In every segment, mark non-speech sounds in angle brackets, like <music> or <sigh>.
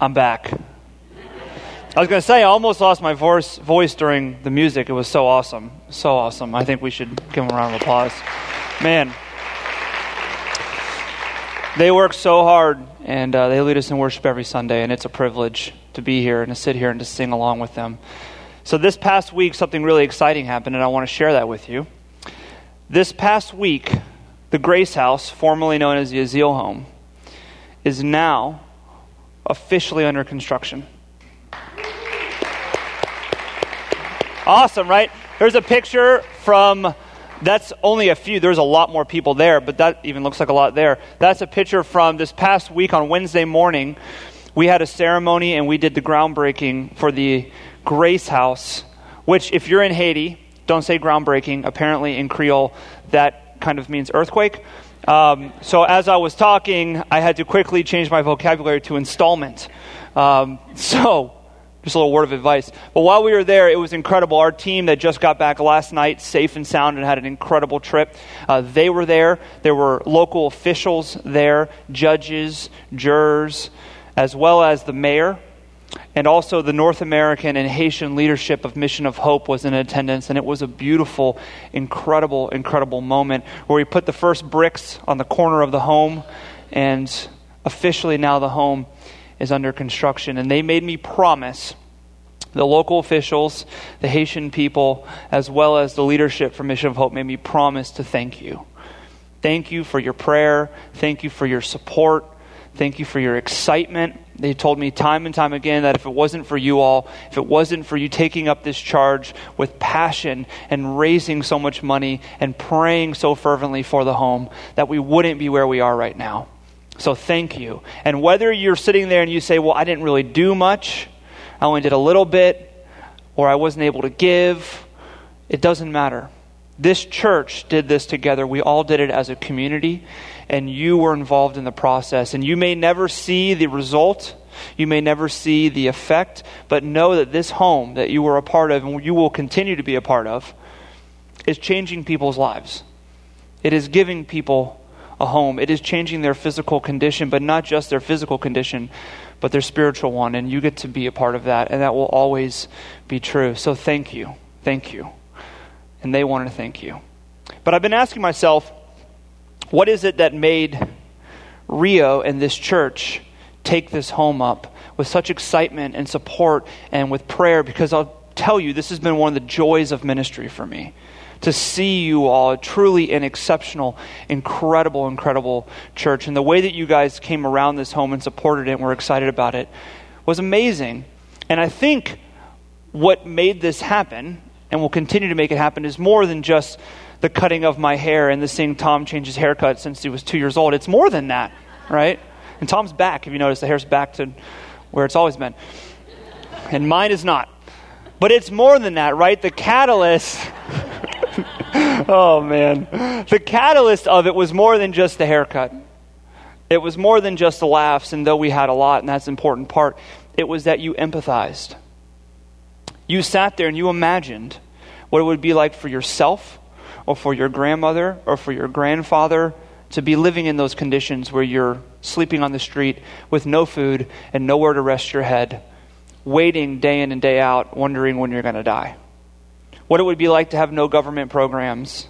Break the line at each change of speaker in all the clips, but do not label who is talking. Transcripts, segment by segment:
I'm back. I was going to say, I almost lost my voice, voice during the music. It was so awesome. So awesome. I think we should give them a round of applause. Man. They work so hard, and uh, they lead us in worship every Sunday, and it's a privilege to be here and to sit here and to sing along with them. So, this past week, something really exciting happened, and I want to share that with you. This past week, the Grace House, formerly known as the Azil Home, is now officially under construction. Awesome, right? Here's a picture from, that's only a few. There's a lot more people there, but that even looks like a lot there. That's a picture from this past week on Wednesday morning. We had a ceremony and we did the groundbreaking for the Grace House, which, if you're in Haiti, don't say groundbreaking. Apparently, in Creole, that kind of means earthquake. Um, so as I was talking, I had to quickly change my vocabulary to installment. Um, <laughs> so, just a little word of advice. But while we were there, it was incredible. Our team that just got back last night, safe and sound, and had an incredible trip, uh, they were there. There were local officials there, judges, jurors, as well as the mayor and also the North American and Haitian leadership of Mission of Hope was in attendance, and it was a beautiful, incredible, incredible moment where we put the first bricks on the corner of the home, and officially now the home is under construction. And they made me promise the local officials, the Haitian people, as well as the leadership from Mission of Hope made me promise to thank you. Thank you for your prayer. Thank you for your support. Thank you for your excitement. They told me time and time again that if it wasn't for you all, if it wasn't for you taking up this charge with passion and raising so much money and praying so fervently for the home, that we wouldn't be where we are right now. So thank you. And whether you're sitting there and you say, well, I didn't really do much, I only did a little bit, or I wasn't able to give, it doesn't matter. This church did this together. We all did it as a community and you were involved in the process. And you may never see the result, you may never see the effect, but know that this home that you were a part of and you will continue to be a part of is changing people's lives. It is giving people a home. It is changing their physical condition, but not just their physical condition, but their spiritual one. And you get to be a part of that, and that will always be true. So thank you. Thank you. And they want to thank you. But I've been asking myself, what is it that made Rio and this church take this home up with such excitement and support and with prayer? Because I'll tell you, this has been one of the joys of ministry for me. To see you all, truly an exceptional, incredible, incredible church. And the way that you guys came around this home and supported it and were excited about it was amazing. And I think what made this happen and will continue to make it happen is more than just the cutting of my hair and the seeing Tom change his haircut since he was two years old. It's more than that, right? And Tom's back, if you notice, the hair's back to where it's always been. And mine is not. But it's more than that, right? The catalyst. <laughs> oh, man. The catalyst of it was more than just the haircut. It was more than just the laughs, and though we had a lot, and that's an important part, it was that you empathized. You sat there and you imagined what it would be like for yourself or for your grandmother or for your grandfather to be living in those conditions where you're sleeping on the street with no food and nowhere to rest your head, waiting day in and day out, wondering when you're going to die. What it would be like to have no government programs,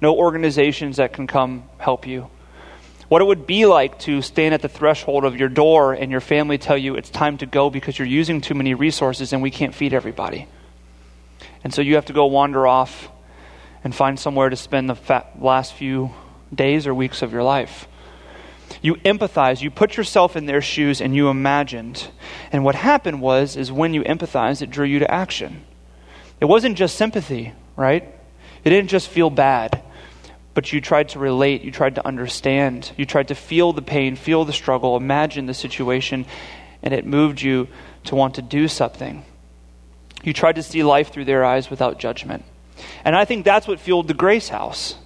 no organizations that can come help you. What it would be like to stand at the threshold of your door and your family tell you it's time to go because you're using too many resources and we can't feed everybody. And so you have to go wander off and find somewhere to spend the last few days or weeks of your life. You empathize, you put yourself in their shoes and you imagined. And what happened was is when you empathized, it drew you to action. It wasn't just sympathy, right? It didn't just feel bad, but you tried to relate, you tried to understand, you tried to feel the pain, feel the struggle, imagine the situation, and it moved you to want to do something. You tried to see life through their eyes without judgment. And I think that's what fueled the Grace House.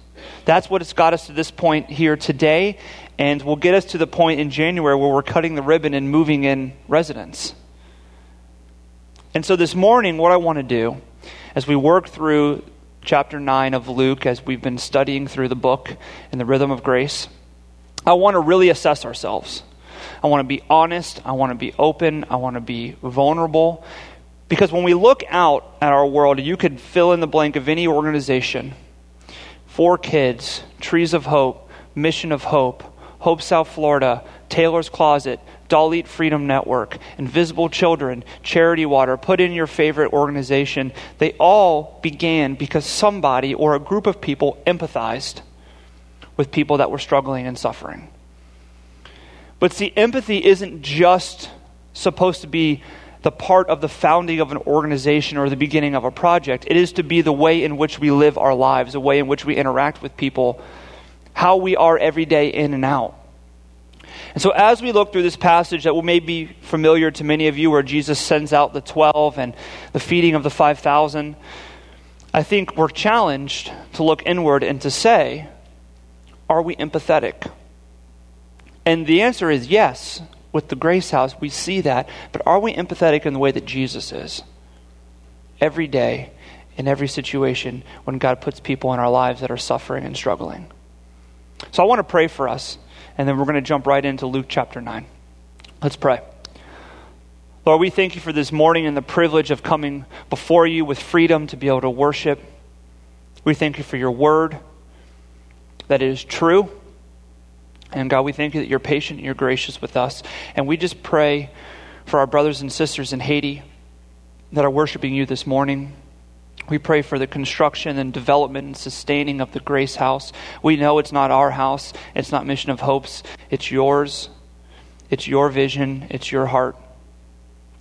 That's what has got us to this point here today, and will get us to the point in January where we're cutting the ribbon and moving in residents. And so this morning, what I want to do, as we work through chapter 9 of Luke, as we've been studying through the book and the rhythm of grace, I want to really assess ourselves. I want to be honest. I want to be open. I want to be vulnerable. Because when we look out at our world, you could fill in the blank of any organization Four Kids, Trees of Hope, Mission of Hope, Hope South Florida, Taylor's Closet, Eat Freedom Network, Invisible Children, Charity Water, put in your favorite organization. They all began because somebody or a group of people empathized with people that were struggling and suffering. But see, empathy isn't just supposed to be the part of the founding of an organization or the beginning of a project. It is to be the way in which we live our lives, the way in which we interact with people, how we are every day in and out. And so, as we look through this passage that may be familiar to many of you, where Jesus sends out the 12 and the feeding of the 5,000, I think we're challenged to look inward and to say, are we empathetic? And the answer is yes. With the Grace House, we see that. But are we empathetic in the way that Jesus is? Every day, in every situation, when God puts people in our lives that are suffering and struggling. So I want to pray for us, and then we're going to jump right into Luke chapter 9. Let's pray. Lord, we thank you for this morning and the privilege of coming before you with freedom to be able to worship. We thank you for your word that it is true. And God, we thank you that you're patient and you're gracious with us. And we just pray for our brothers and sisters in Haiti that are worshiping you this morning. We pray for the construction and development and sustaining of the Grace House. We know it's not our house, it's not Mission of Hopes, it's yours. It's your vision, it's your heart.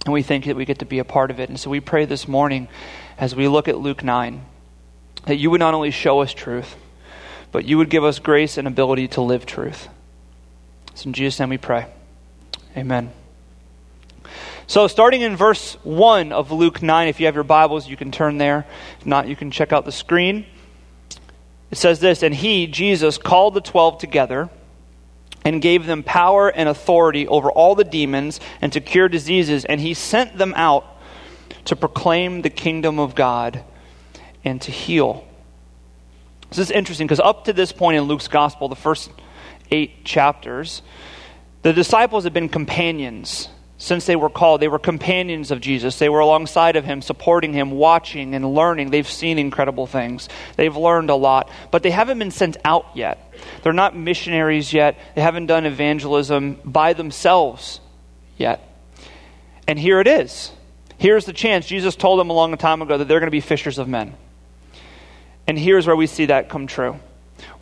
And we think that we get to be a part of it. And so we pray this morning as we look at Luke 9 that you would not only show us truth, but you would give us grace and ability to live truth. So in Jesus' name we pray. Amen. So, starting in verse 1 of Luke 9, if you have your Bibles, you can turn there. If not, you can check out the screen. It says this And he, Jesus, called the twelve together and gave them power and authority over all the demons and to cure diseases. And he sent them out to proclaim the kingdom of God and to heal this is interesting because up to this point in Luke's gospel, the first eight chapters, the disciples had been companions since they were called. They were companions of Jesus. They were alongside of him, supporting him, watching and learning. They've seen incredible things. They've learned a lot, but they haven't been sent out yet. They're not missionaries yet. They haven't done evangelism by themselves yet. And here it is. Here's the chance. Jesus told them a long time ago that they're going to be fishers of men. And here's where we see that come true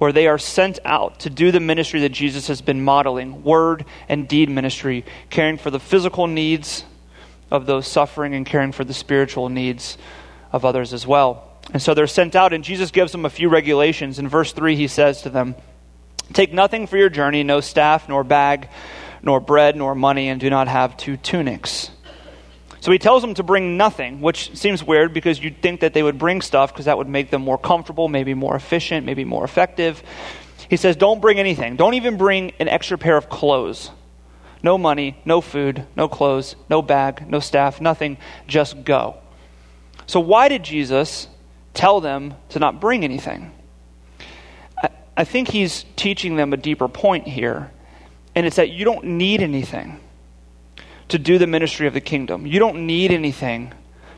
where they are sent out to do the ministry that Jesus has been modeling word and deed ministry, caring for the physical needs of those suffering and caring for the spiritual needs of others as well. And so they're sent out, and Jesus gives them a few regulations. In verse 3, he says to them, Take nothing for your journey, no staff, nor bag, nor bread, nor money, and do not have two tunics. So he tells them to bring nothing, which seems weird because you'd think that they would bring stuff because that would make them more comfortable, maybe more efficient, maybe more effective. He says, Don't bring anything. Don't even bring an extra pair of clothes. No money, no food, no clothes, no bag, no staff, nothing. Just go. So, why did Jesus tell them to not bring anything? I, think he's teaching them a deeper point here, and it's that you don't need anything to do the ministry of the kingdom. You don't need anything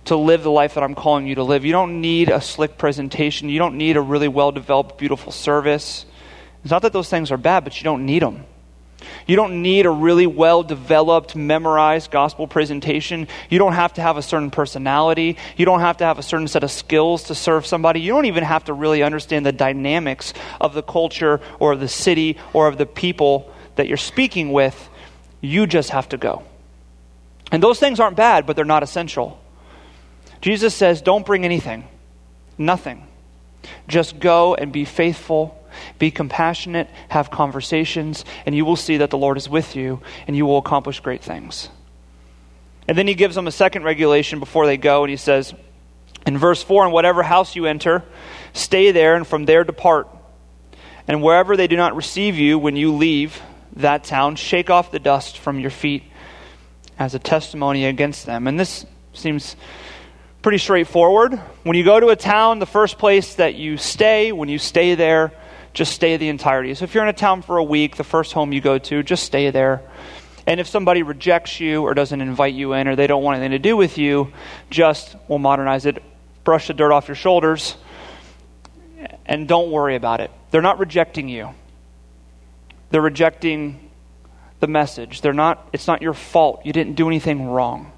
to live the life that I'm calling you to live. You don't need a slick presentation. You don't need a really well developed, beautiful service. It's not that those things are bad, but you don't need them. You don't need a really well developed, memorized gospel presentation. You don't have to have a certain personality. You don't have to have a certain set of skills to serve somebody. You don't even have to really understand the dynamics of the culture or of the city or of the people that you're speaking with. You just have to go. And those things aren't bad, but they're not essential. Jesus says, don't bring anything, nothing. Just go and be faithful, be compassionate, have conversations, and you will see that the Lord is with you and you will accomplish great things. And then he gives them a second regulation before they go, and he says, in verse 4 In whatever house you enter, stay there, and from there depart. And wherever they do not receive you when you leave that town, shake off the dust from your feet as a testimony against them. And this seems pretty straightforward. When you go to a town, the first place that you stay, when you stay there, just stay the entirety. So if you're in a town for a week, the first home you go to, just stay there. And if somebody rejects you or doesn't invite you in or they don't want anything to do with you, just, we'll modernize it, brush the dirt off your shoulders and don't worry about it. They're not rejecting you. They're rejecting the message. They're not it's not your fault. You didn't do anything wrong.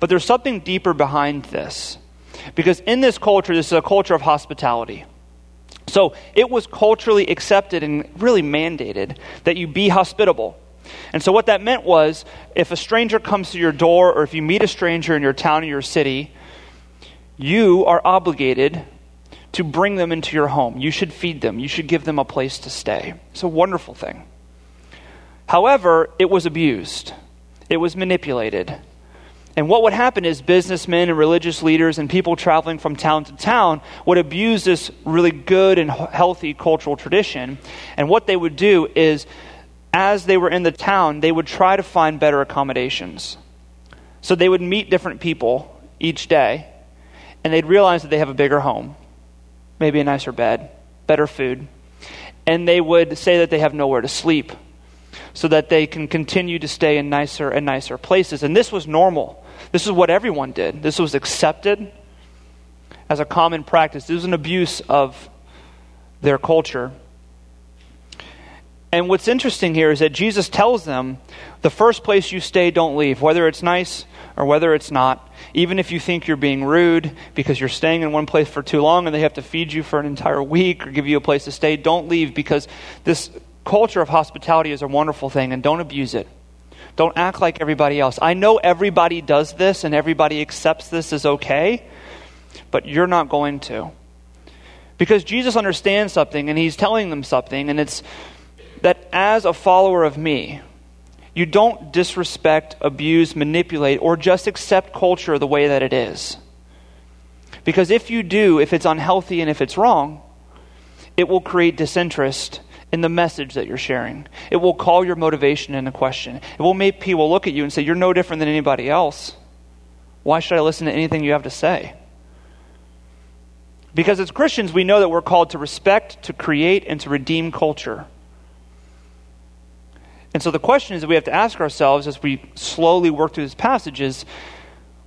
But there's something deeper behind this. Because in this culture, this is a culture of hospitality. So it was culturally accepted and really mandated that you be hospitable. And so what that meant was if a stranger comes to your door or if you meet a stranger in your town or your city, you are obligated to bring them into your home. You should feed them. You should give them a place to stay. It's a wonderful thing. However, it was abused. It was manipulated. And what would happen is businessmen and religious leaders and people traveling from town to town would abuse this really good and healthy cultural tradition. And what they would do is, as they were in the town, they would try to find better accommodations. So they would meet different people each day, and they'd realize that they have a bigger home, maybe a nicer bed, better food. And they would say that they have nowhere to sleep so that they can continue to stay in nicer and nicer places. And this was normal. This is what everyone did. This was accepted as a common practice. This was an abuse of their culture. And what's interesting here is that Jesus tells them the first place you stay, don't leave, whether it's nice or whether it's not. Even if you think you're being rude because you're staying in one place for too long and they have to feed you for an entire week or give you a place to stay, don't leave because this culture of hospitality is a wonderful thing and don't abuse it. Don't act like everybody else. I know everybody does this and everybody accepts this as okay, but you're not going to. Because Jesus understands something and he's telling them something, and it's that as a follower of me, you don't disrespect, abuse, manipulate, or just accept culture the way that it is. Because if you do, if it's unhealthy and if it's wrong, it will create disinterest in the message that you're sharing. It will call your motivation into question. It will make people look at you and say, You're no different than anybody else. Why should I listen to anything you have to say? Because as Christians, we know that we're called to respect, to create, and to redeem culture. And so the question is that we have to ask ourselves as we slowly work through this passage is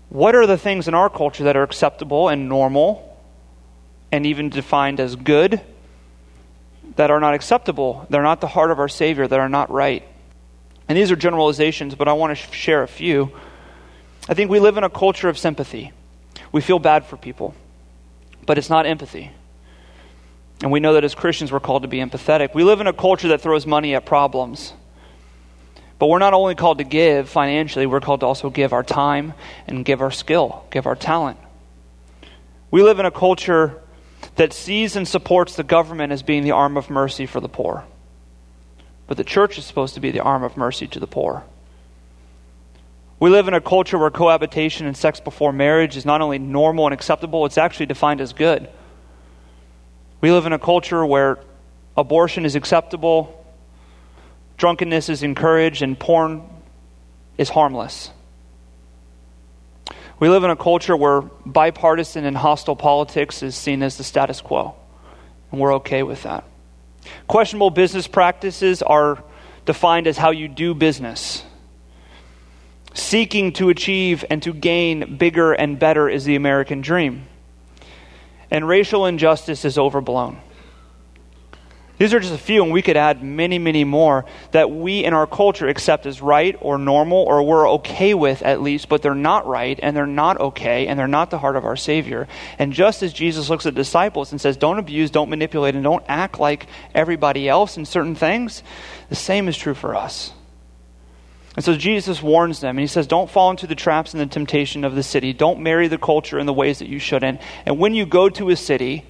what are the things in our culture that are acceptable and normal and even defined as good that are not acceptable. They're not the heart of our Savior, that are not right. And these are generalizations, but I want to share a few. I think we live in a culture of sympathy. We feel bad for people, but it's not empathy. And we know that as Christians, we're called to be empathetic. We live in a culture that throws money at problems. But we're not only called to give financially, we're called to also give our time and give our skill, give our talent. We live in a culture that sees and supports the government as being the arm of mercy for the poor. But the church is supposed to be the arm of mercy to the poor. We live in a culture where cohabitation and sex before marriage is not only normal and acceptable, it's actually defined as good. We live in a culture where abortion is acceptable, drunkenness is encouraged, and porn is harmless. We live in a culture where bipartisan and hostile politics is seen as the status quo, and we're okay with that. Questionable business practices are defined as how you do business. Seeking to achieve and to gain bigger and better is the American dream. And racial injustice is overblown. These are just a few, and we could add many, many more that we in our culture accept as right or normal or we're okay with at least, but they're not right and they're not okay and they're not the heart of our Savior. And just as Jesus looks at disciples and says, don't abuse, don't manipulate, and don't act like everybody else in certain things, the same is true for us. And so Jesus warns them, and he says, Don't fall into the traps and the temptation of the city. Don't marry the culture in the ways that you shouldn't. And when you go to a city,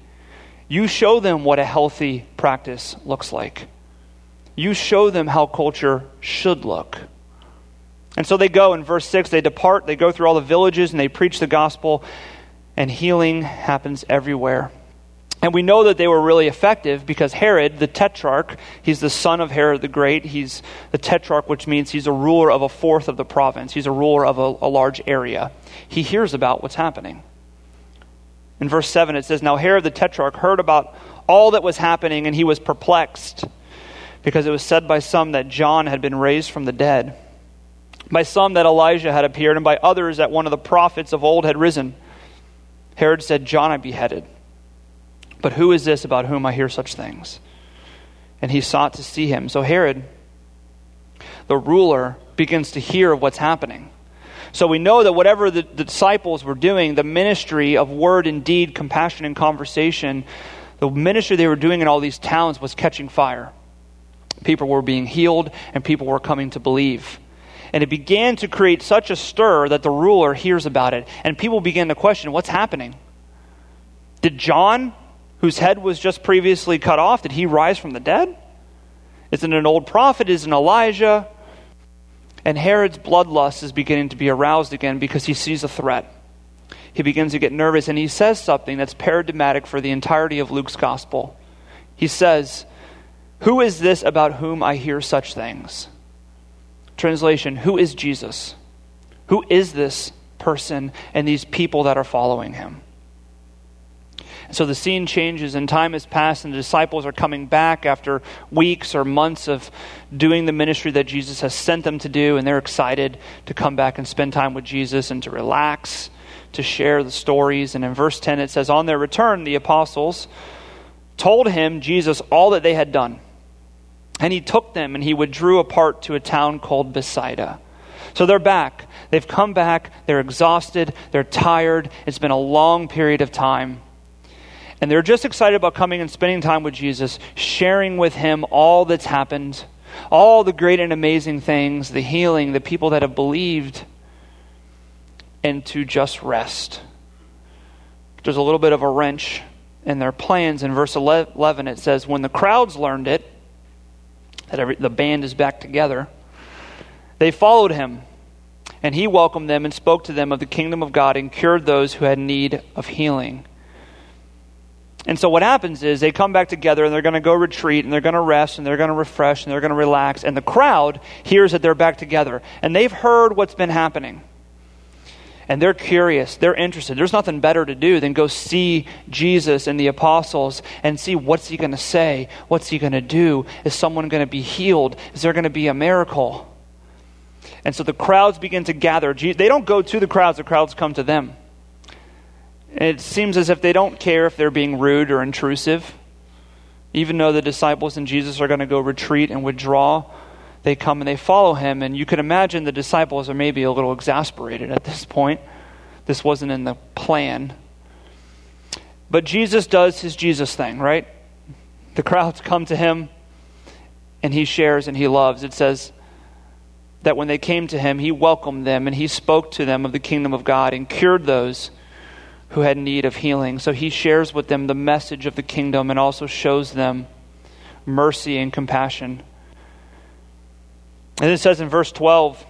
you show them what a healthy practice looks like. You show them how culture should look. And so they go in verse 6, they depart, they go through all the villages, and they preach the gospel, and healing happens everywhere. And we know that they were really effective because Herod, the tetrarch, he's the son of Herod the Great. He's the tetrarch, which means he's a ruler of a fourth of the province. He's a ruler of a, a large area. He hears about what's happening. In verse 7, it says, Now Herod the Tetrarch heard about all that was happening, and he was perplexed, because it was said by some that John had been raised from the dead. By some that Elijah had appeared, and by others that one of the prophets of old had risen. Herod said, John I beheaded. But who is this about whom I hear such things? And he sought to see him. So Herod, the ruler, begins to hear of what's happening. So we know that whatever the, the, disciples were doing, the ministry of word and deed, compassion and conversation, the ministry they were doing in all these towns was catching fire. People were being healed and people were coming to believe. And it began to create such a stir that the ruler hears about it. And people begin to question what's happening? Did John, whose head was just previously cut off, did he rise from the dead? Isn't it an old prophet? Isn't Elijah? And Herod's bloodlust is beginning to be aroused again because he sees a threat. He begins to get nervous and he says something that's paradigmatic for the entirety of Luke's gospel. He says, Who is this about whom I hear such things? Translation Who is Jesus? Who is this person and these people that are following him? So the scene changes, and time has passed, and the disciples are coming back after weeks or months of doing the ministry that Jesus has sent them to do, and they're excited to come back and spend time with Jesus and to relax, to share the stories. And in verse 10, it says, On their return, the apostles told him, Jesus, all that they had done. And he took them and he withdrew apart to a town called Bethsaida. So they're back. They've come back. They're exhausted. They're tired. It's been a long period of time. And they're just excited about coming and spending time with Jesus, sharing with him all that's happened, all the great and amazing things, the healing, the people that have believed, and to just rest. There's a little bit of a wrench in their plans. In verse 11, it says, When the crowds learned it, that every, the band is back together, they followed him. And he welcomed them and spoke to them of the kingdom of God and cured those who had need of healing. And so what happens is they come back together and they're going to go retreat and they're going to rest and they're going to refresh and they're going to relax. And the crowd hears that they're back together and they've heard what's been happening. And they're curious, they're interested. There's nothing better to do than go see Jesus and the apostles and see what's he going to say? What's he going to do? Is someone going to be healed? Is there going to be a miracle? And so the crowds begin to gather. They don't go to the crowds, the crowds come to them. It seems as if they don't care if they're being rude or intrusive. Even though the disciples and Jesus are going to go retreat and withdraw, they come and they follow him. And you can imagine the disciples are maybe a little exasperated at this point. This wasn't in the plan. But Jesus does his Jesus thing, right? The crowds come to him and he shares and he loves. It says that when they came to him, he welcomed them and he spoke to them of the kingdom of God and cured those who had need of healing. So he shares with them the message of the kingdom and also shows them mercy and compassion. And it says in verse 12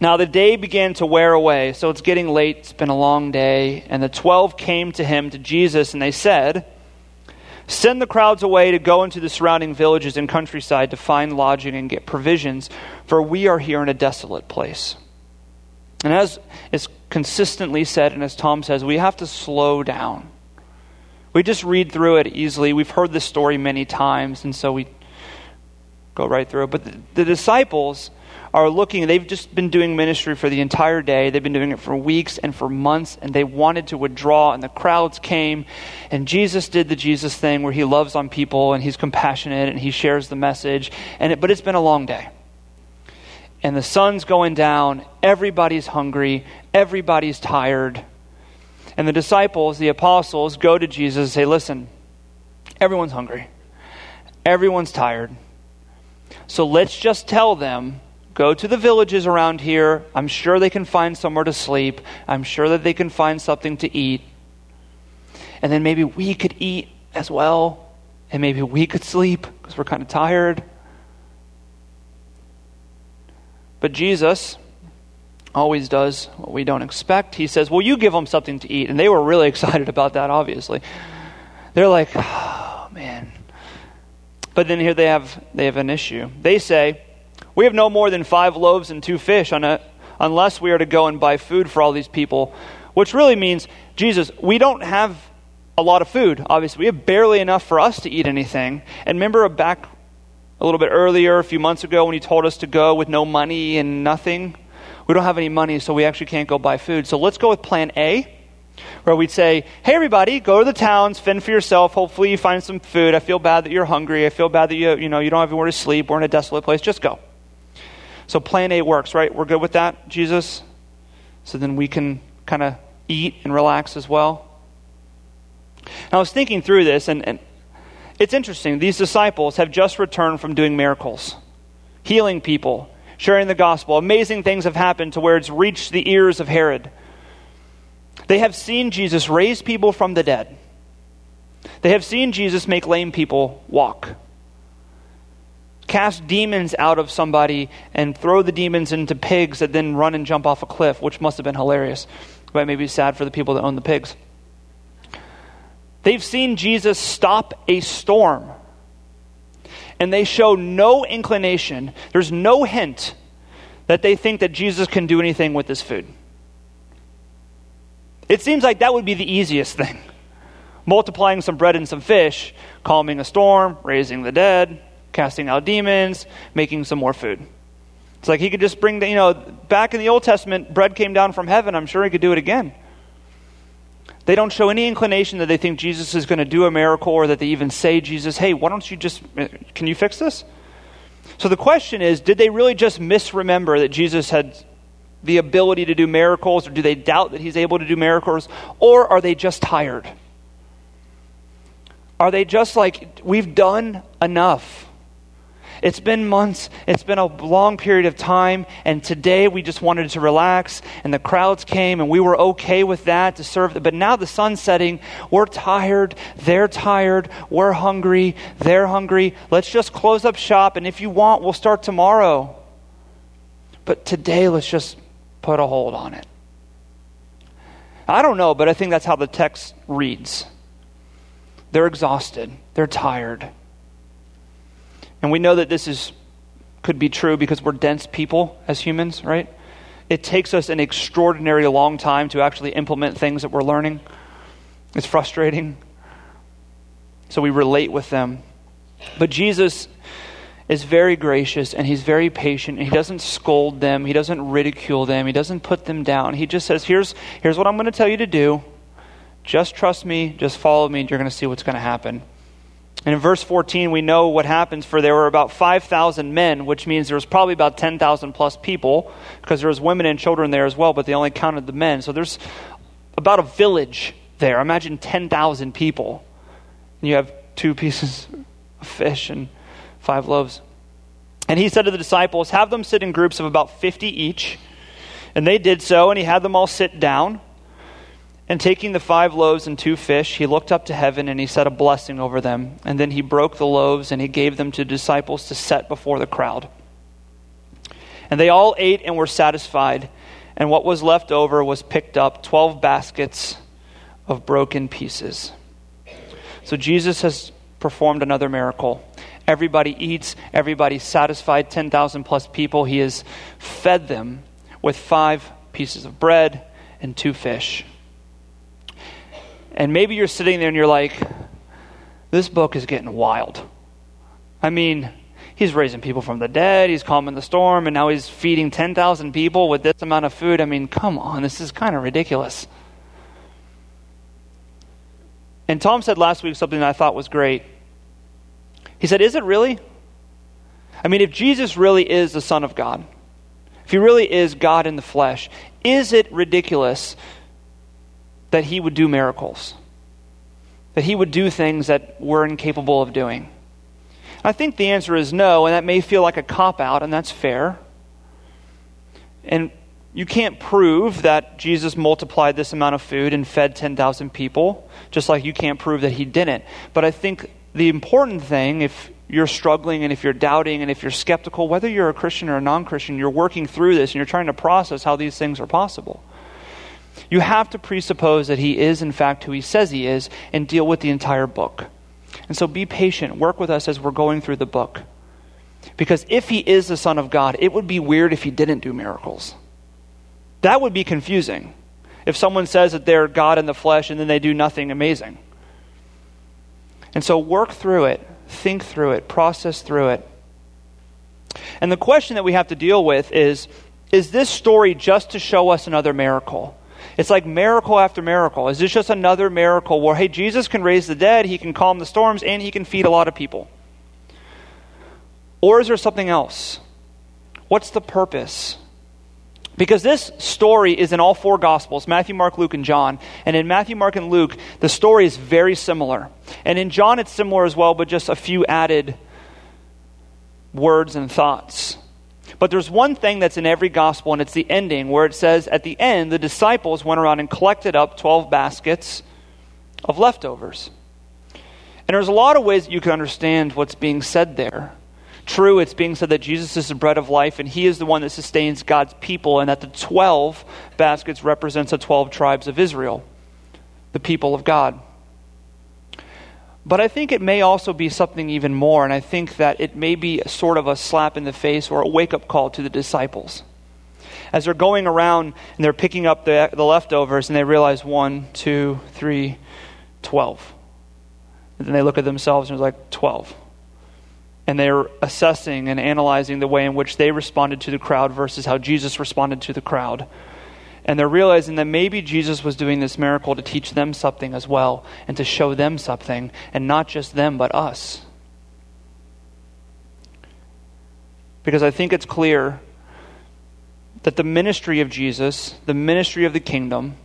Now the day began to wear away, so it's getting late, it's been a long day. And the twelve came to him, to Jesus, and they said, Send the crowds away to go into the surrounding villages and countryside to find lodging and get provisions, for we are here in a desolate place. And as is consistently said, and as Tom says, we have to slow down. We just read through it easily. We've heard this story many times, and so we go right through it. But the, the disciples are looking, they've just been doing ministry for the entire day. They've been doing it for weeks and for months, and they wanted to withdraw, and the crowds came. And Jesus did the Jesus thing where he loves on people and he's compassionate and he shares the message. And it, but it's been a long day and the sun's going down. Everybody's hungry. Everybody's tired. And the disciples, the apostles, go to Jesus and say, Listen, everyone's hungry. Everyone's tired. So let's just tell them go to the villages around here. I'm sure they can find somewhere to sleep. I'm sure that they can find something to eat. And then maybe we could eat as well. And maybe we could sleep because we're kind of tired. But Jesus always does what we don't expect. He says, Well, you give them something to eat. And they were really <laughs> excited about that, obviously. They're like, Oh, man. But then here they have, they have an issue. They say, We have no more than five loaves and two fish on a, unless we are to go and buy food for all these people. Which really means, Jesus, we don't have a lot of food, obviously. We have barely enough for us to eat anything. And remember a back a little bit earlier, a few months ago, when you told us to go with no money and nothing. we don't have any money, so we actually can't go buy food. So let's go with plan A, where we'd say, hey, everybody, go to the towns, fend for yourself. Hopefully you find some food. I feel bad that you're hungry. I feel bad that you, you, know, you don't have anywhere to sleep. We're in a desolate place. Just go. So plan A works, right? We're good with that, Jesus? So then we can kind of eat and relax as well. And I was thinking through this, and, and it's interesting. These disciples have just returned from doing miracles, healing people, sharing the gospel. Amazing things have happened to where it's reached the ears of Herod. They have seen Jesus raise people from the dead. They have seen Jesus make lame people walk, cast demons out of somebody, and throw the demons into pigs that then run and jump off a cliff, which must have been hilarious, but maybe sad for the people that own the pigs. They've seen Jesus stop a storm and they show no inclination, there's no hint that they think that Jesus can do anything with this food. It seems like that would be the easiest thing. <laughs> Multiplying some bread and some fish, calming a storm, raising the dead, casting out demons, making some more food. It's like he could just bring the, you know, back in the Old Testament, bread came down from heaven. I'm sure he could do it again. They don't show any inclination that they think Jesus is going to do a miracle or that they even say, Jesus, hey, why don't you just, uh, can you fix this? So the question is, did they really just misremember that Jesus had the ability to do miracles, or do they doubt that he's able to do miracles, or are they just tired? Are they just like, we've done enough? It's been months, it's been a long period of time, and today we just wanted to relax, and the crowds came, and we were okay with that to serve. But now the sun's setting, we're tired, they're tired, we're hungry, they're hungry. Let's just close up shop, and if you want, we'll start tomorrow. But today, let's just put a hold on it. I don't know, but I think that's how the text reads. They're exhausted, they're tired. And we know that this is could be true because we're dense people as humans, right? It takes us an extraordinary long time to actually implement things that we're learning. It's frustrating. So we relate with them. But Jesus is very gracious and he's very patient and he doesn't scold them, he doesn't ridicule them, he doesn't put them down. He just says, Here's, here's what I'm going to tell you to do. Just trust me, just follow me, and you're going to see what's going to happen. And in verse 14, we know what happens for there were about 5,000 men, which means there was probably about 10,000 plus people, because there was women and children there as well, but they only counted the men. So there's about a village there. Imagine 10,000 people. And you have two pieces of fish and five loaves. And he said to the disciples, Have them sit in groups of about 50 each. And they did so, and he had them all sit down. And taking the five loaves and two fish, he looked up to heaven and he said a blessing over them. And then he broke the loaves and he gave them to disciples to set before the crowd. And they all ate and were satisfied. And what was left over was picked up 12 baskets of broken pieces. So Jesus has performed another miracle. Everybody eats, everybody's satisfied, 10,000 plus people. He has fed them with five pieces of bread and two fish. And maybe you're sitting there and you're like, this book is getting wild. I mean, he's raising people from the dead, he's calming the storm, and now he's feeding 10,000 people with this amount of food. I mean, come on, this is kind of ridiculous. And Tom said last week something I thought was great. He said, Is it really? I mean, if Jesus really is the Son of God, if he really is God in the flesh, is it ridiculous that he would do miracles, that he would do things that we're incapable of doing? I think the answer is no, and that may feel like a cop out, and that's fair. And you can't prove that Jesus multiplied this amount of food and fed 10,000 people, just like you can't prove that he didn't. But I think the important thing, if you're struggling and if you're doubting and if you're skeptical, whether you're a Christian or a non Christian, you're working through this and you're trying to process how these things are possible you have to presuppose that he is, in fact, who he says he is and deal with the entire book. And so be patient. Work with us as we're going through the book. Because if he is the Son of God, it would be weird if he didn't do miracles. That would be confusing. If someone says that they're God in the flesh and then they do nothing amazing. And so work through it, think through it, process through it. And the question that we have to deal with is is this story just to show us another miracle? It's like miracle after miracle. Is this just another miracle where, hey, Jesus can raise the dead, he can calm the storms, and he can feed a lot of people? Or is there something else? What's the purpose? Because this story is in all four Gospels Matthew, Mark, Luke, and John. And in Matthew, Mark, and Luke, the story is very similar. And in John, it's similar as well, but just a few added words and thoughts. But there's one thing that's in every gospel, and it's the ending, where it says at the end, the disciples went around and collected up 12 baskets of leftovers. And there's a lot of ways that you can understand what's being said there. True, it's being said that Jesus is the bread of life, and he is the one that sustains God's people, and that the 12 baskets represents the 12 tribes of Israel, the people of God. But I think it may also be something even more, and I think that it may be sort of a slap in the face or a wake up call to the disciples. As they're going around and they're picking up the, the leftovers, and they realize one, two, three, twelve. And then they look at themselves and it's like, twelve. And they're assessing and analyzing the way in which they responded to the crowd versus how Jesus responded to the crowd. And they're realizing that maybe Jesus was doing this miracle to teach them something as well and to show them something, and not just them, but us. Because I think it's clear that the ministry of Jesus, the ministry of the kingdom,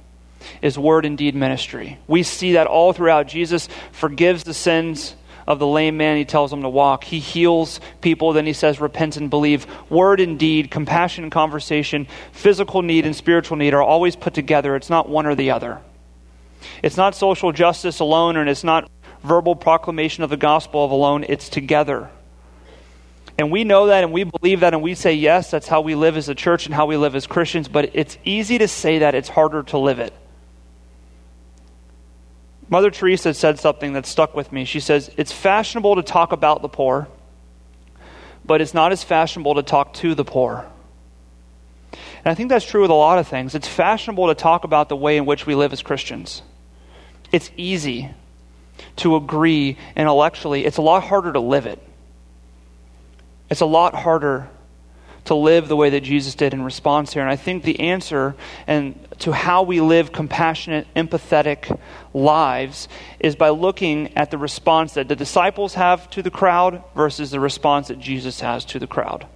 is word and deed ministry. We see that all throughout. Jesus forgives the sins of the lame man, he tells him to walk. He heals people, then he says, repent and believe. Word and deed, compassion and conversation, physical need and spiritual need are always put together. It's not one or the other. It's not social justice alone, and it's not verbal proclamation of the gospel of alone. It's together. And we know that and we believe that and we say, yes, that's how we live as a church and how we live as Christians, but it's easy to say that, it's harder to live it. Mother Teresa said something that stuck with me. She says, It's fashionable to talk about the poor, but it's not as fashionable to talk to the poor. And I think that's true with a lot of things. It's fashionable to talk about the way in which we live as Christians. It's easy to agree intellectually, it's a lot harder to live it. It's a lot harder to live the way that Jesus did in response here. And I think the answer and to how we live compassionate, empathetic lives is by looking at the response that the disciples have to the crowd versus the response that Jesus has to the crowd.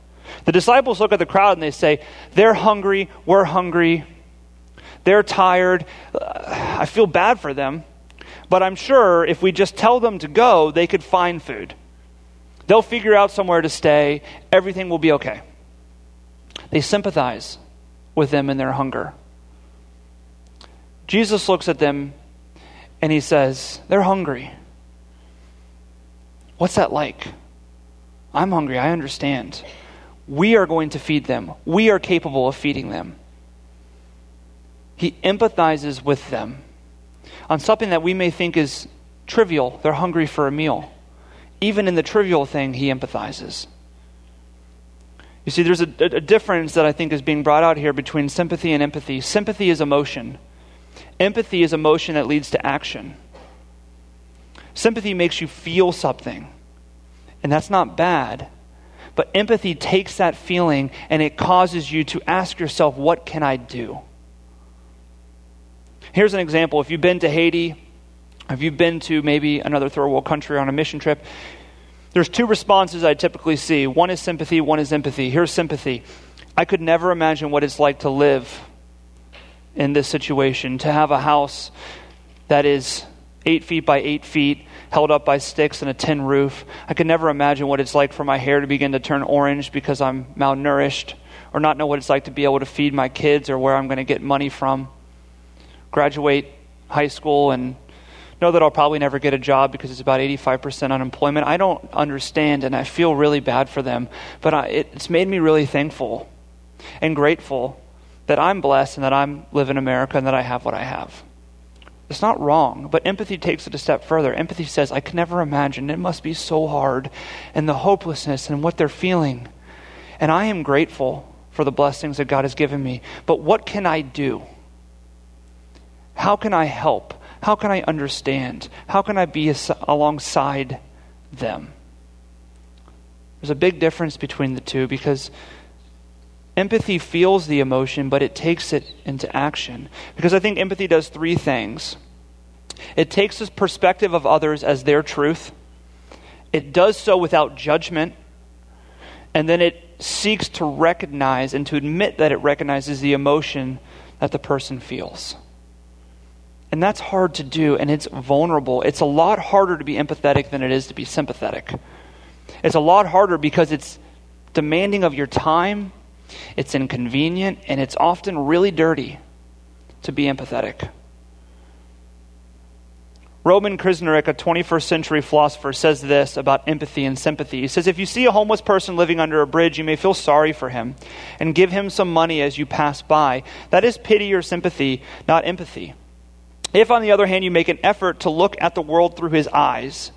The disciples look at the crowd and they say, They're hungry, we're hungry, they're tired. Uh, I feel bad for them, but I'm sure if we just tell them to go, they could find food. They'll figure out somewhere to stay, everything will be okay. They sympathize with them in their hunger. Jesus looks at them and he says, They're hungry. What's that like? I'm hungry. I understand. We are going to feed them. We are capable of feeding them. He empathizes with them on something that we may think is trivial. They're hungry for a meal. Even in the trivial thing, he empathizes. You see, there's a, a, difference that I think is being brought out here between sympathy and empathy. Sympathy is emotion, empathy is emotion that leads to action. Sympathy makes you feel something, and that's not bad. But empathy takes that feeling and it causes you to ask yourself, what can I do? Here's an example. If you've been to Haiti, if you've been to maybe another third world country on a mission trip, there's two responses I typically see one is sympathy, one is empathy. Here's sympathy. I could never imagine what it's like to live in this situation, to have a house that is eight feet by eight feet, held up by sticks and a tin roof. I could never imagine what it's like for my hair to begin to turn orange because I'm malnourished, or not know what it's like to be able to feed my kids or where I'm going to get money from. Graduate high school and know that I'll probably never get a job because it's about 85% unemployment. I don't understand and I feel really bad for them, but I, it's made me really thankful and grateful that I'm blessed and that I'm live in America and that I have what I have. It's not wrong, but empathy takes it a step further. Empathy says, I can never imagine. It must be so hard and the hopelessness and what they're feeling. And I am grateful for the blessings that God has given me. But what can I do? How can I help? How can I understand? How can I be alongside them? There's a big difference between the two because Empathy feels the emotion, but it takes it into action. Because I think empathy does three things it takes the perspective of others as their truth, it does so without judgment, and then it seeks to recognize and to admit that it recognizes the emotion that the person feels. And that's hard to do, and it's vulnerable. It's a lot harder to be empathetic than it is to be sympathetic. It's a lot harder because it's demanding of your time, it's inconvenient, and it's often really dirty to be empathetic. Roman Krznaric, a 21st century philosopher, says this about empathy and sympathy. He says, If you see a homeless person living under a bridge, you may feel sorry for him and give him some money as you pass by. That is pity or sympathy, not empathy. If, on the other hand, you make an effort to look at the world through his eyes,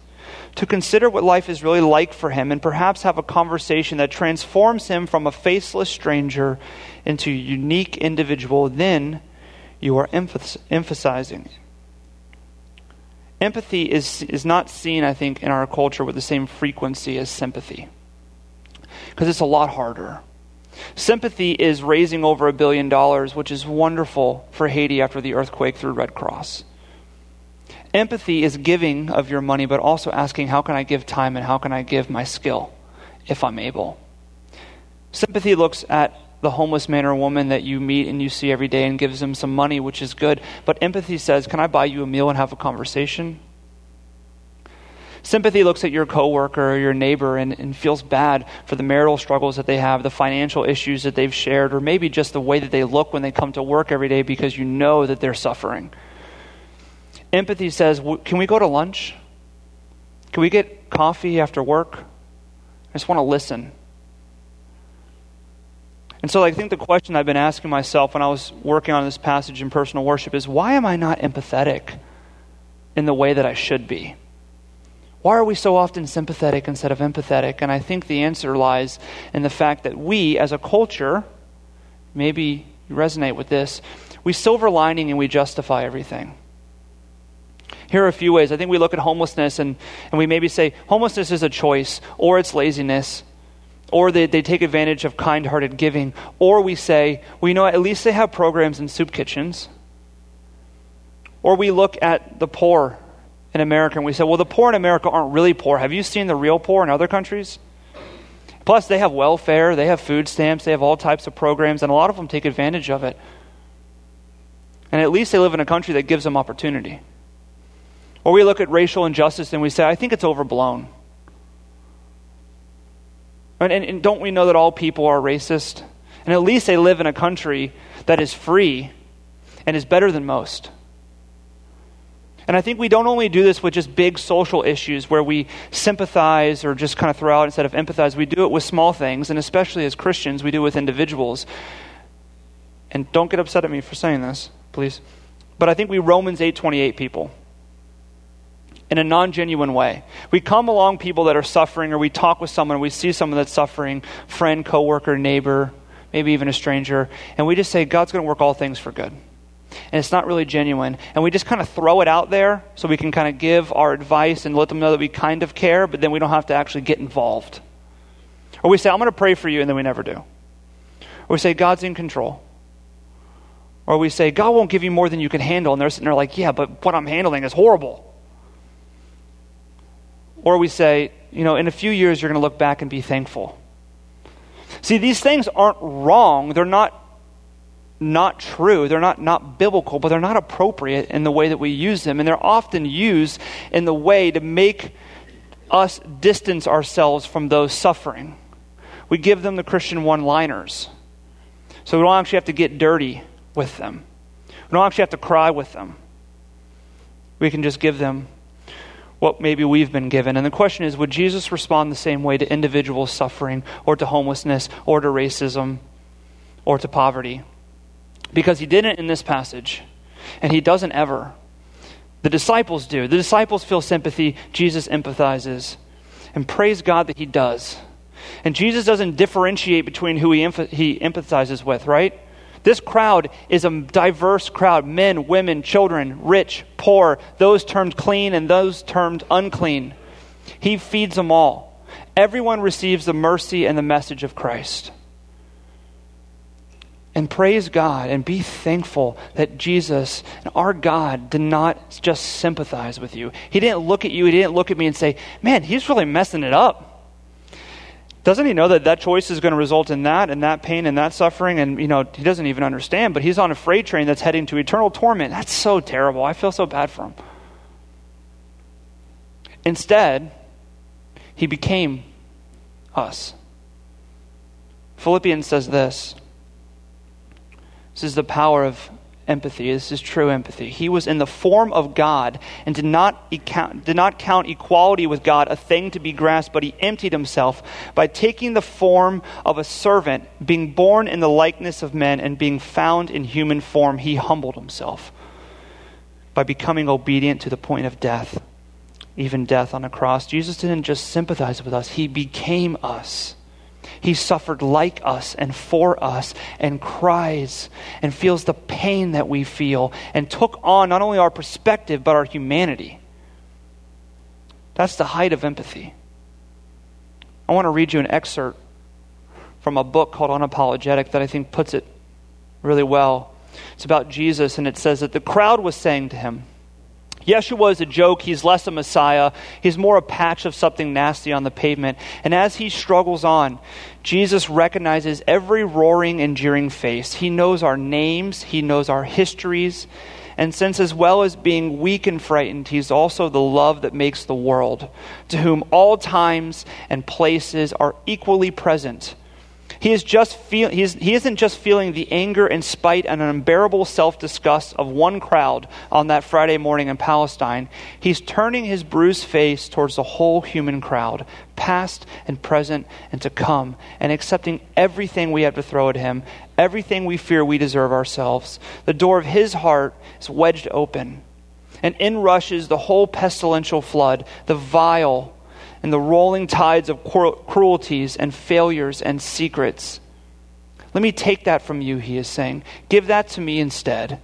to consider what life is really like for him, and perhaps have a conversation that transforms him from a faceless stranger into a unique individual, then you are emphasizing Empathy is, is not seen, I think, in our culture with the same frequency as sympathy because it's a lot harder. Sympathy is raising over a billion dollars, which is wonderful for Haiti after the earthquake through Red Cross. Empathy is giving of your money, but also asking, how can I give time and how can I give my skill if I'm able? Sympathy looks at the homeless man or woman that you meet and you see every day and gives them some money, which is good. But empathy says, Can I buy you a meal and have a conversation? Sympathy looks at your coworker or your neighbor and, and, feels bad for the marital struggles that they have, the financial issues that they've shared, or maybe just the way that they look when they come to work every day because you know that they're suffering. Empathy says, Can we go to lunch? Can we get coffee after work? I just want to listen. And so I think the question I've been asking myself when I was working on this passage in personal worship is why am I not empathetic in the way that I should be? Why are we so often sympathetic instead of empathetic? And I think the answer lies in the fact that we, as a culture, maybe you resonate with this, we silver lining and we justify everything. Here are a few ways. I think we look at homelessness and, and we maybe say homelessness is a choice or it's laziness or they, they take advantage of kind hearted giving, or we say, well, you know, at least they have programs in soup kitchens. Or we look at the poor in America and we say, well, the poor in America aren't really poor. Have you seen the real poor in other countries? Plus, they have welfare, they have food stamps, they have all types of programs, and a lot of them take advantage of it. And at least they live in a country that gives them opportunity. Or we look at racial injustice and we say, I think it's overblown. And, and, and don't we know that all people are racist? And at least they live in a country that is free and is better than most. And I think we don't only do this with just big social issues where we sympathize or just kind of throw out instead of empathize. We do it with small things, and especially as Christians, we do it with individuals. And don't get upset at me for saying this, please. But I think we Romans 8:28 people in a non genuine way. We come along people that are suffering, or we talk with someone, we see someone that's suffering, friend, coworker, neighbor, maybe even a stranger, and we just say, God's going to work all things for good. And it's not really genuine. And we just kind of throw it out there so we can kind of give our advice and let them know that we kind of care, but then we don't have to actually get involved. Or we say, I'm going to pray for you, and then we never do. Or we say, God's in control. Or we say, God won't give you more than you can handle. And they're sitting there like, yeah, but what I'm handling is horrible. Or we say, you know, in a few years you're going to look back and be thankful. See, these things aren't wrong. They're not not true. They're not not biblical, but they're not appropriate in the way that we use them. And they're often used in the way to make us distance ourselves from those suffering. We give them the Christian one-liners. So we don't actually have to get dirty with them. We don't actually have to cry with them. We can just give them what maybe we've been given. And the question is would Jesus respond the same way to individual suffering or to homelessness or to racism or to poverty? Because he didn't in this passage, and he doesn't ever. The disciples do. The disciples feel sympathy, Jesus empathizes. And praise God that he does. And Jesus doesn't differentiate between who he, he empathizes with, right? This crowd is a diverse crowd men, women, children, rich, poor, those termed clean and those termed unclean. He feeds them all. Everyone receives the mercy and the message of Christ. And praise God and be thankful that Jesus, and our God, did not just sympathize with you. He didn't look at you, He didn't look at me and say, Man, he's really messing it up. Doesn't he know that that choice is going to result in that and that pain and that suffering? And, you know, he doesn't even understand, but he's on a freight train that's heading to eternal torment. That's so terrible. I feel so bad for him. Instead, he became us. Philippians says this this is the power of empathy. This is true empathy. He was in the form of God and did not, did not count equality with God a thing to be grasped, but he emptied himself by taking the form of a servant, being born in the likeness of men, and being found in human form. He humbled himself by becoming obedient to the point of death, even death on a cross. Jesus didn't just sympathize with us, he became us. He suffered like us and for us and cries and feels the pain that we feel and took on not only our perspective but our humanity. That's the height of empathy. I want to read you an excerpt from a book called Unapologetic that I think puts it really well. It's about Jesus, and it says that the crowd was saying to him, Yeshua is a joke. He's less a Messiah. He's more a patch of something nasty on the pavement. And as he struggles on, Jesus recognizes every roaring and jeering face. He knows our names, he knows our histories. And since, as well as being weak and frightened, he's also the love that makes the world, to whom all times and places are equally present he, is just feel, he, is, he isn't just feeling the anger and spite and an unbearable self disgust of one crowd on that Friday morning in Palestine. He's turning his bruised face towards the whole human crowd, past and present and to come, and accepting everything we have to throw at him, everything we fear we deserve ourselves. The door of his heart is wedged open, and in rushes the whole pestilential flood, the vile, and the rolling tides of cruelties and failures and secrets. Let me take that from you, he is saying. Give that to me instead.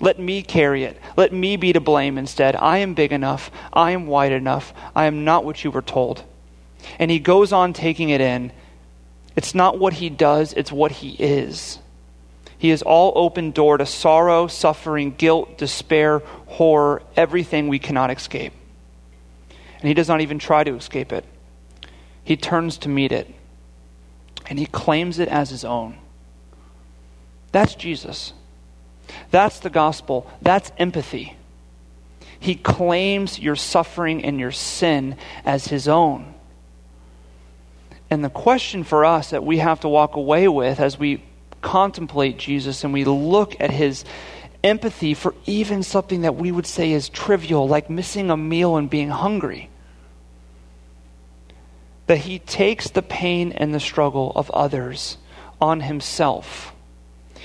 Let me carry it. Let me be to blame instead. I am big enough. I am wide enough. I am not what you were told. And he goes on taking it in. It's not what he does, it's what he is. He is all open door to sorrow, suffering, guilt, despair, horror, everything we cannot escape and he does not even try to escape it. He turns to meet it, and he claims it as his own. That's Jesus. That's the gospel. That's empathy. He claims your suffering and your sin as his own. And the question for us that we have to walk away with as we contemplate Jesus and we look at his empathy for even something that we would say is trivial, like missing a meal and being hungry. That he takes the pain and the struggle of others on himself.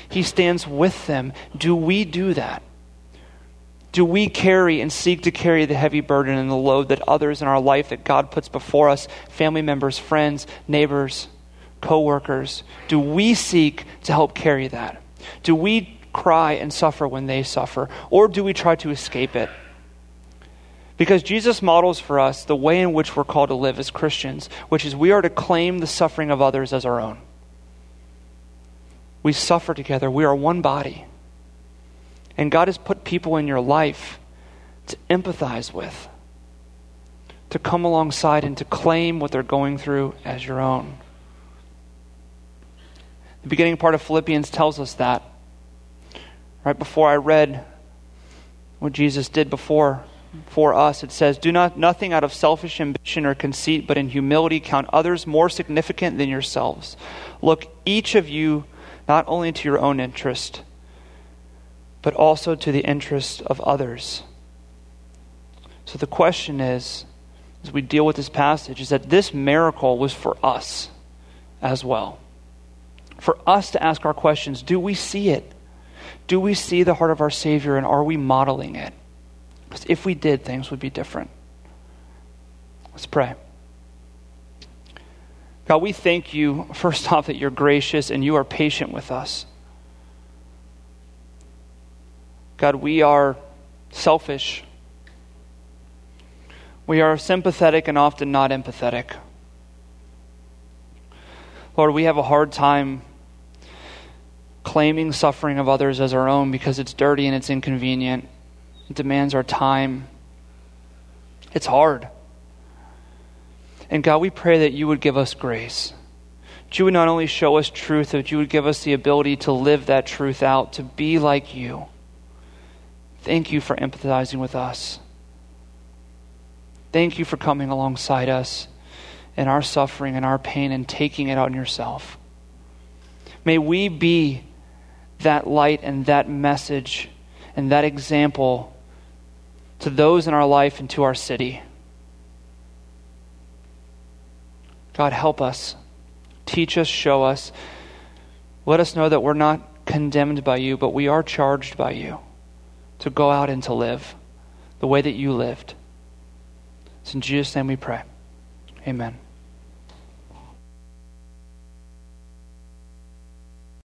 He stands with them. Do we do that? Do we carry and seek to carry the heavy burden and the load that others in our life that God puts before us, family members, friends, neighbors, co-workers, do we seek to help carry that? Do we cry and suffer when they suffer? Or do we try to escape it? Because Jesus models for us the way in which we're called to live as Christians, which is we are to claim the suffering of others as our own. We suffer together, we are one body. And God has put people in your life to empathize with, to come alongside, and to claim what they're going through as your own. The beginning part of Philippians tells us that Right before I read what Jesus did before for us, it says, Do not nothing out of selfish ambition or conceit, but in humility count others more significant than yourselves. Look, each of you, not only to your own interest, but also to the interest of others. So the question is, as we deal with this passage, is that this miracle was for us as well. For us to ask our questions do we see it? Do we see the heart of our Savior and are we modeling it? Because if we did, things would be different. Let's pray. God, we thank you, first <laughs> off, that you're gracious and you are patient with us. God, we are selfish. We are sympathetic and often not empathetic. Lord, we have a hard time claiming suffering of others as our own because it's dirty and it's inconvenient. It demands our time. It's hard. And God, we pray that you would give us grace. That you would not only show us truth, but you would give us the ability to live that truth out, to be like you. Thank you for empathizing with us. Thank you for coming alongside us in our suffering and our pain and taking it on yourself. May we be that light and that message and that example to those in our life and to our city. God, help us. Teach us, show us. Let us know that we're not condemned by you, but we are charged by you to go out and to live the way that you lived. It's in Jesus' name we pray. Amen.